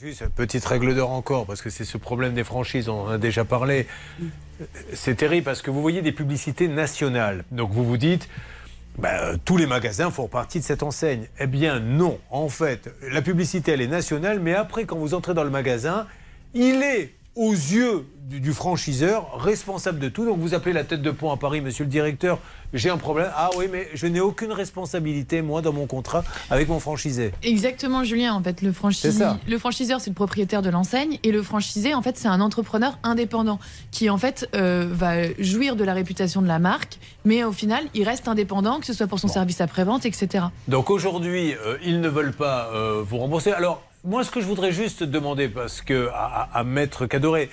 Juste une petite règle d'or encore, parce que c'est ce problème des franchises, on en a déjà parlé. C'est terrible parce que vous voyez des publicités nationales. Donc vous vous dites, bah, tous les magasins font partie de cette enseigne. Eh bien non, en fait, la publicité elle est nationale, mais après quand vous entrez dans le magasin, il est aux yeux du, franchiseur, responsable de tout. Donc vous appelez la tête de pont à Paris, monsieur le directeur, j'ai un problème. Ah oui, mais je n'ai aucune responsabilité, moi, dans mon contrat avec mon franchisé. Exactement, Julien. En fait, le, le franchiseur, c'est le propriétaire de l'enseigne. Et le franchisé, en fait, c'est un entrepreneur indépendant qui, en fait, euh, va jouir de la réputation de la marque. Mais au final, il reste indépendant, que ce soit pour son service après-vente, etc. Donc aujourd'hui, euh, ils ne veulent pas euh, vous rembourser. Alors, moi, ce que je voudrais juste demander, parce que à, Maître Cadoré,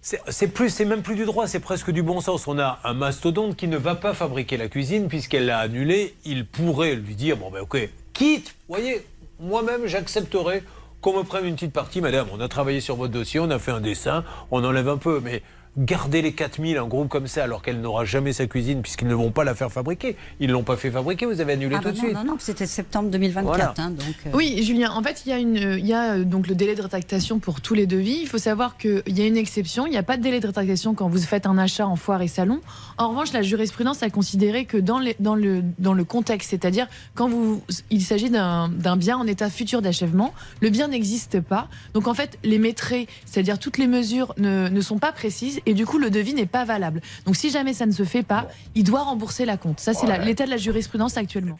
c'est plus, c'est même plus du droit, c'est presque du bon sens. On a un mastodonte qui ne va pas fabriquer la cuisine puisqu'elle l'a annulée. Il pourrait lui dire bon ben ok, quitte. Voyez, moi-même j'accepterais qu'on me prenne une petite partie, madame. On a travaillé sur votre dossier, on a fait un dessin, on enlève un peu, mais garder les 4000, un groupe comme ça, alors qu'elle n'aura jamais sa cuisine, puisqu'ils ne vont pas la faire fabriquer. Ils ne l'ont pas fait fabriquer, vous avez annulé ah tout bah de suite. Non, non, c'était septembre 2024. Hein, donc, euh. Oui, Julien, en fait, il y a, une, il y a euh, donc le délai de rétractation pour tous les devis. Il faut savoir qu'il y a une exception, il n'y a pas de délai de rétractation quand vous faites un achat en foire et salon. En revanche, la jurisprudence a considéré que dans, les, dans, le, dans le contexte, c'est-à-dire quand vous, il s'agit d'un bien en état futur d'achèvement, le bien n'existe pas. Donc en fait, les maîtres, c'est-à-dire toutes les mesures ne, ne sont pas précises et du coup, le devis n'est pas valable. Donc si jamais ça ne se fait pas, il doit rembourser la compte. Ça, c'est l'état de la jurisprudence actuellement.